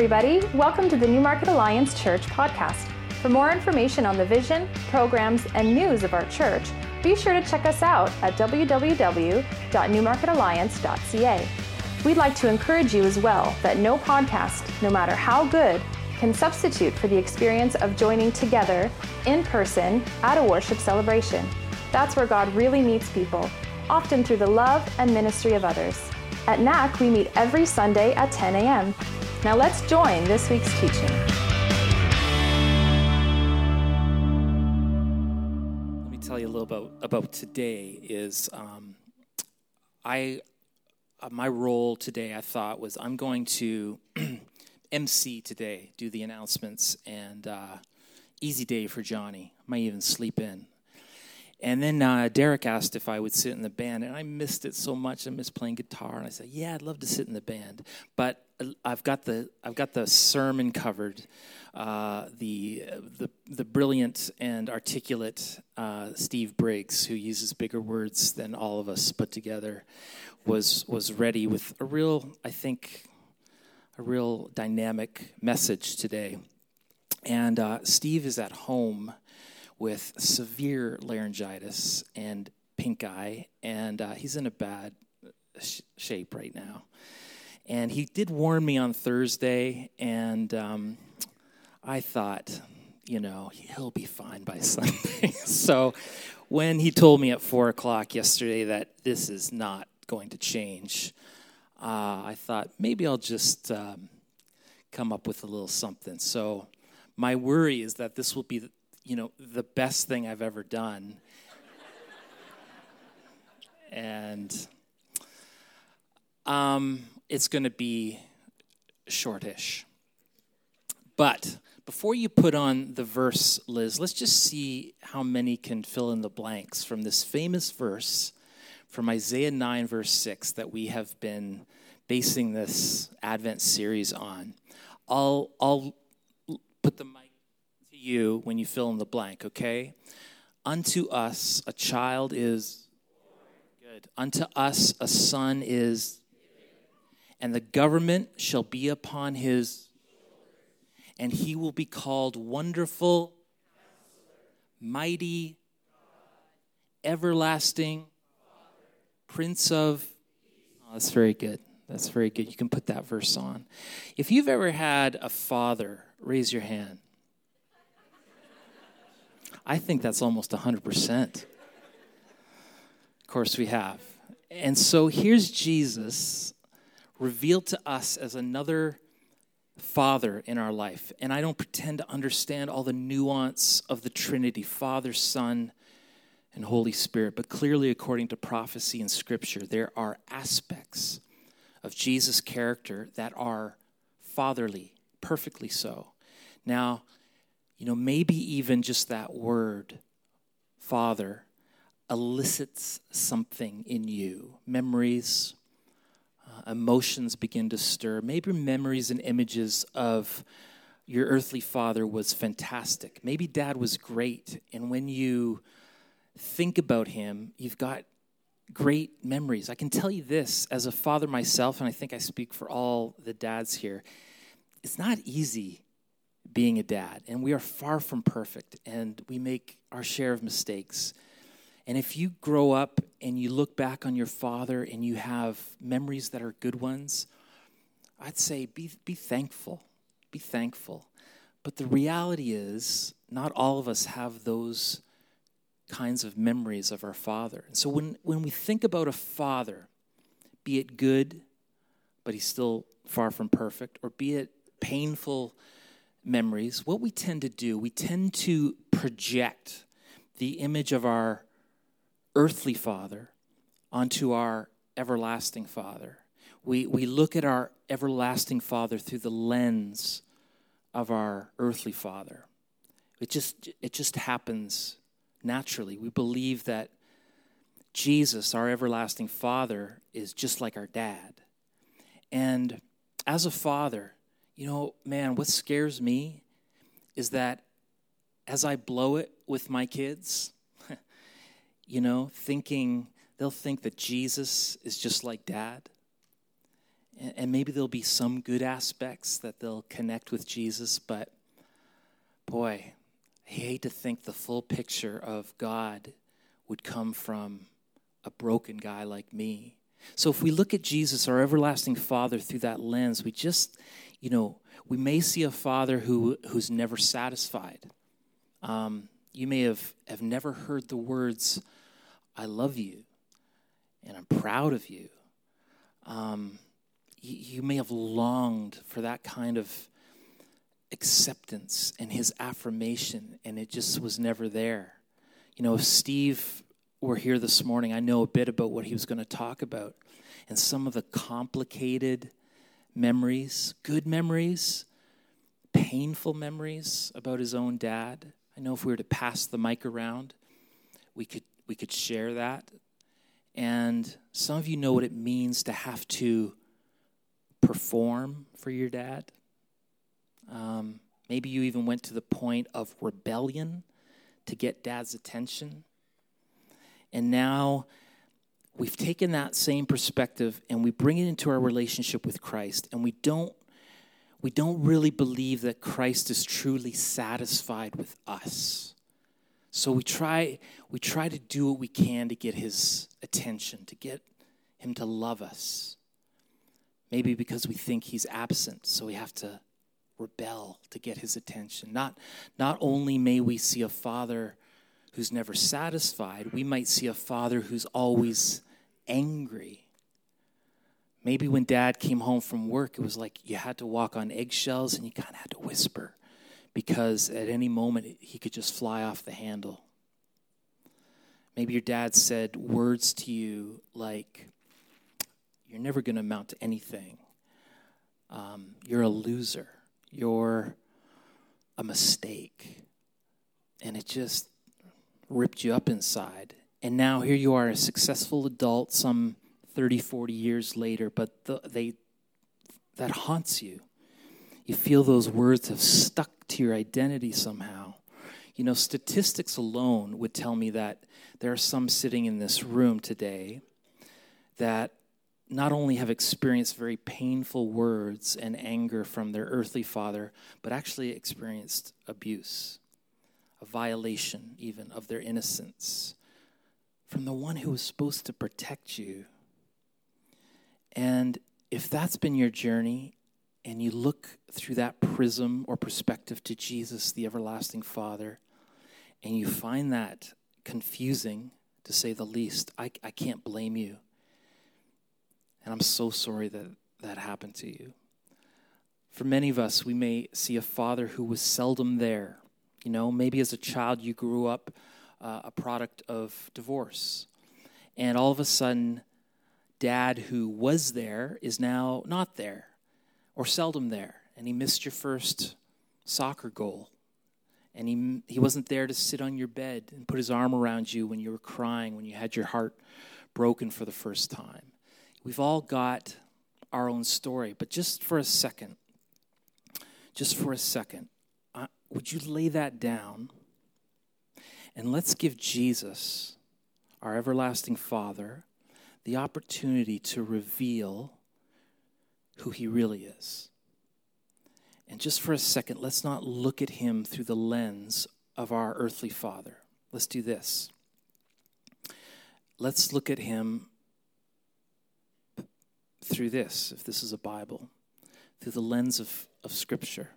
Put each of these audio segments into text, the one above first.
everybody. Welcome to the Newmarket Alliance Church podcast. For more information on the vision, programs, and news of our church, be sure to check us out at www.newmarketalliance.ca. We'd like to encourage you as well that no podcast, no matter how good, can substitute for the experience of joining together in person at a worship celebration. That's where God really meets people, often through the love and ministry of others. At NAC, we meet every Sunday at 10 a.m. Now let's join this week's teaching. Let me tell you a little about about today. Is um, I uh, my role today? I thought was I'm going to MC today, do the announcements, and uh, easy day for Johnny. Might even sleep in. And then uh, Derek asked if I would sit in the band, and I missed it so much. I miss playing guitar, and I said, "Yeah, I'd love to sit in the band." But uh, I've got the I've got the sermon covered. Uh, the the the brilliant and articulate uh, Steve Briggs, who uses bigger words than all of us put together, was was ready with a real, I think, a real dynamic message today. And uh, Steve is at home with severe laryngitis and pink eye, and uh, he's in a bad sh- shape right now. And he did warn me on Thursday, and um, I thought, you know, he'll be fine by Sunday. so when he told me at four o'clock yesterday that this is not going to change, uh, I thought maybe I'll just um, come up with a little something. So my worry is that this will be you know, the best thing I've ever done. and um, it's going to be shortish. But before you put on the verse, Liz, let's just see how many can fill in the blanks from this famous verse from Isaiah 9, verse 6, that we have been basing this Advent series on. I'll, I'll put the you when you fill in the blank, okay? Unto us a child is good. Unto us a son is and the government shall be upon his and he will be called wonderful mighty everlasting prince of oh, that's very good that's very good you can put that verse on if you've ever had a father raise your hand I think that's almost 100%. Of course, we have. And so here's Jesus revealed to us as another father in our life. And I don't pretend to understand all the nuance of the Trinity Father, Son, and Holy Spirit, but clearly, according to prophecy and scripture, there are aspects of Jesus' character that are fatherly, perfectly so. Now, you know, maybe even just that word, Father, elicits something in you. Memories, uh, emotions begin to stir. Maybe memories and images of your earthly father was fantastic. Maybe dad was great. And when you think about him, you've got great memories. I can tell you this as a father myself, and I think I speak for all the dads here. It's not easy being a dad, and we are far from perfect, and we make our share of mistakes. And if you grow up and you look back on your father and you have memories that are good ones, I'd say be, be thankful. Be thankful. But the reality is, not all of us have those kinds of memories of our father. And so when, when we think about a father, be it good, but he's still far from perfect, or be it painful, memories, what we tend to do, we tend to project the image of our earthly father onto our everlasting father. We, we look at our everlasting father through the lens of our earthly father. It just, it just happens naturally. We believe that Jesus, our everlasting father, is just like our dad. And as a father, you know, man, what scares me is that as I blow it with my kids, you know, thinking they'll think that Jesus is just like dad. And maybe there'll be some good aspects that they'll connect with Jesus, but boy, I hate to think the full picture of God would come from a broken guy like me. So if we look at Jesus, our everlasting Father, through that lens, we just, you know, we may see a Father who who's never satisfied. Um, you may have, have never heard the words, I love you and I'm proud of you. Um, you, you may have longed for that kind of acceptance and his affirmation, and it just was never there. You know, if Steve were here this morning, I know a bit about what he was going to talk about and some of the complicated memories, good memories, painful memories about his own dad. I know if we were to pass the mic around, we could we could share that. And some of you know what it means to have to perform for your dad. Um, maybe you even went to the point of rebellion to get dad's attention. And now we've taken that same perspective and we bring it into our relationship with Christ and we don't we don't really believe that Christ is truly satisfied with us. So we try we try to do what we can to get his attention, to get him to love us. Maybe because we think he's absent, so we have to rebel to get his attention. Not not only may we see a father who's never satisfied, we might see a father who's always angry. Maybe when dad came home from work, it was like you had to walk on eggshells and you kind of had to whisper because at any moment he could just fly off the handle. Maybe your dad said words to you like, You're never going to amount to anything. Um, you're a loser. You're a mistake. And it just ripped you up inside. And now here you are, a successful adult, some 30, 40 years later, but the, they, that haunts you. You feel those words have stuck to your identity somehow. You know, statistics alone would tell me that there are some sitting in this room today that not only have experienced very painful words and anger from their earthly father, but actually experienced abuse, a violation even of their innocence from the one who was supposed to protect you. And if that's been your journey, and you look through that prism or perspective to Jesus, the everlasting Father, and you find that confusing, to say the least, I, I can't blame you. And I'm so sorry that that happened to you. For many of us, we may see a father who was seldom there. You know, maybe as a child you grew up uh, a product of divorce. And all of a sudden, dad who was there is now not there or seldom there, and he missed your first soccer goal. And he, he wasn't there to sit on your bed and put his arm around you when you were crying, when you had your heart broken for the first time. We've all got our own story, but just for a second, just for a second, uh, would you lay that down? And let's give Jesus, our everlasting Father, the opportunity to reveal who he really is. And just for a second, let's not look at him through the lens of our earthly father. Let's do this. Let's look at him through this, if this is a Bible, through the lens of, of Scripture.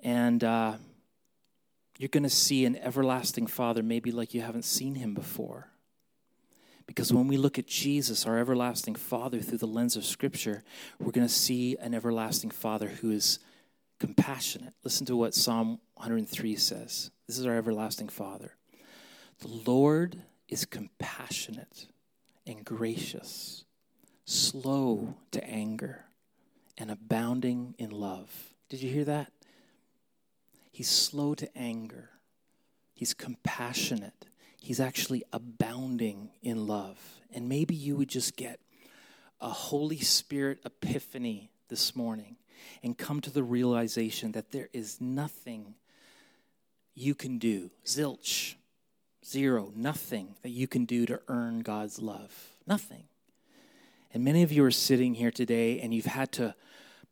And uh, you're going to see an everlasting Father, maybe like you haven't seen him before. Because when we look at Jesus, our everlasting Father, through the lens of Scripture, we're going to see an everlasting Father who is compassionate. Listen to what Psalm 103 says. This is our everlasting Father. The Lord is compassionate and gracious, slow to anger, and abounding in love. Did you hear that? He's slow to anger, he's compassionate He's actually abounding in love. And maybe you would just get a Holy Spirit epiphany this morning and come to the realization that there is nothing you can do, zilch, zero, nothing that you can do to earn God's love. Nothing. And many of you are sitting here today and you've had to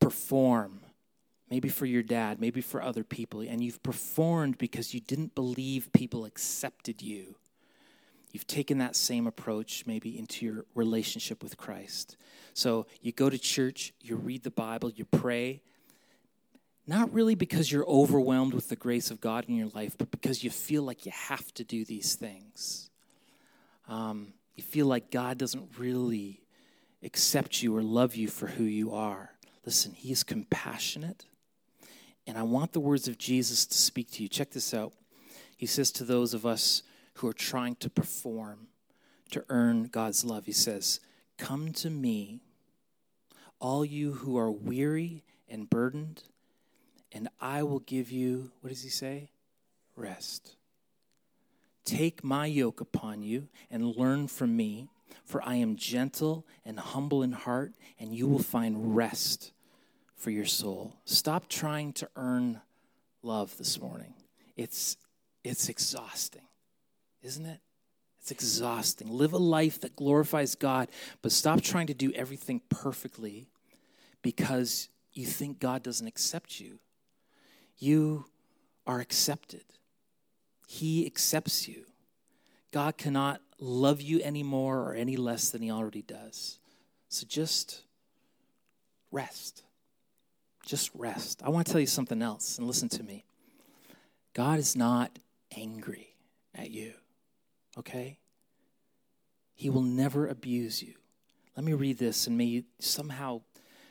perform, maybe for your dad, maybe for other people, and you've performed because you didn't believe people accepted you. You've taken that same approach maybe into your relationship with Christ. So you go to church, you read the Bible, you pray, not really because you're overwhelmed with the grace of God in your life, but because you feel like you have to do these things. Um, you feel like God doesn't really accept you or love you for who you are. Listen, He is compassionate. And I want the words of Jesus to speak to you. Check this out. He says to those of us who are trying to perform to earn God's love, He says, Come to me, all you who are weary and burdened, and I will give you, what does He say? Rest. Take my yoke upon you and learn from me, for I am gentle and humble in heart, and you will find rest for your soul. Stop trying to earn love this morning. It's, it's exhausting, isn't it? It's exhausting. Live a life that glorifies God, but stop trying to do everything perfectly because you think God doesn't accept you. You are accepted. He accepts you. God cannot love you any more or any less than He already does. So just rest. Just rest. I want to tell you something else, and listen to me. God is not angry at you, okay? He will never abuse you. Let me read this, and may you somehow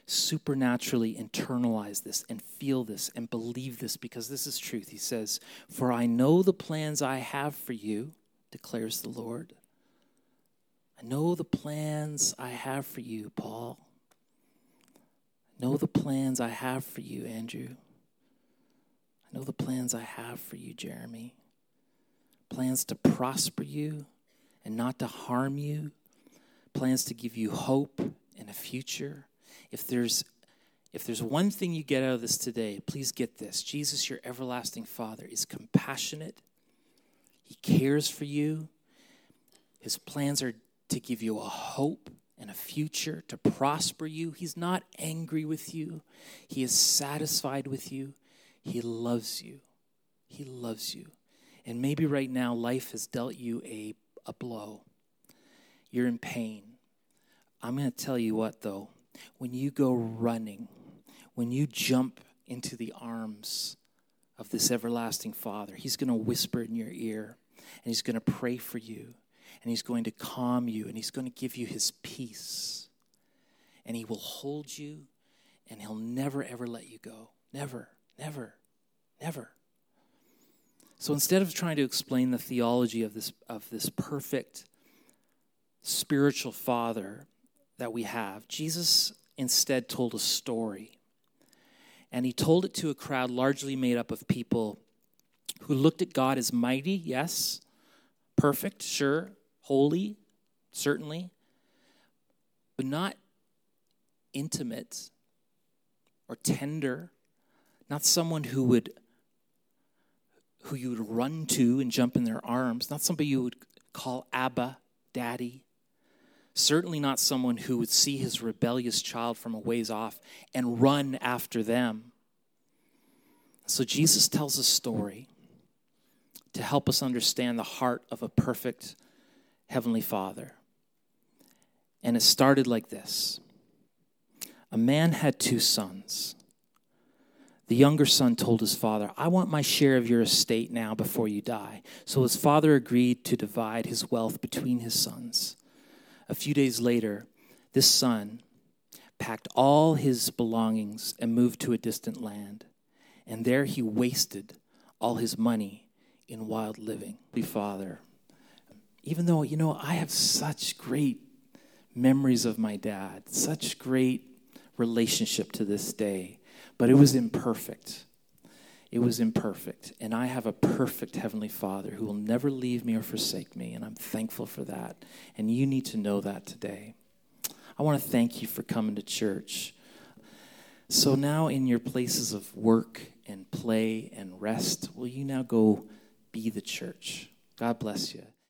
supernaturally internalize this and feel this and believe this because this is truth. He says, For I know the plans I have for you, declares the Lord. I know the plans I have for you, Paul. Know the plans I have for you, Andrew. I know the plans I have for you, Jeremy. Plans to prosper you and not to harm you, plans to give you hope and a future if there's if there's one thing you get out of this today, please get this. Jesus, your everlasting Father, is compassionate. He cares for you. His plans are to give you a hope and a future, to prosper you. He's not angry with you, He is satisfied with you. He loves you. He loves you. And maybe right now, life has dealt you a, a blow. You're in pain. I'm going to tell you what, though when you go running, when you jump into the arms of this everlasting Father, He's going to whisper in your ear and He's going to pray for you and He's going to calm you and He's going to give you His peace. And He will hold you and He'll never, ever let you go. Never, never, never. So instead of trying to explain the theology of this, of this perfect spiritual father that we have, Jesus instead told a story. And he told it to a crowd largely made up of people who looked at God as mighty, yes, perfect, sure, holy, certainly, but not intimate or tender, not someone who would who you would run to and jump in their arms, not somebody you would call Abba, Daddy, Certainly not someone who would see his rebellious child from a ways off and run after them. So Jesus tells a story to help us understand the heart of a perfect Heavenly Father. And it started like this A man had two sons. The younger son told his father, I want my share of your estate now before you die. So his father agreed to divide his wealth between his sons. A few days later, this son packed all his belongings and moved to a distant land. And there he wasted all his money in wild living. Father, even though, you know, I have such great memories of my dad, such great relationship to this day, but it was imperfect. It was imperfect. And I have a perfect Heavenly Father who will never leave me or forsake me. And I'm thankful for that. And you need to know that today. I want to thank you for coming to church. So now, in your places of work and play and rest, will you now go be the church? God bless you.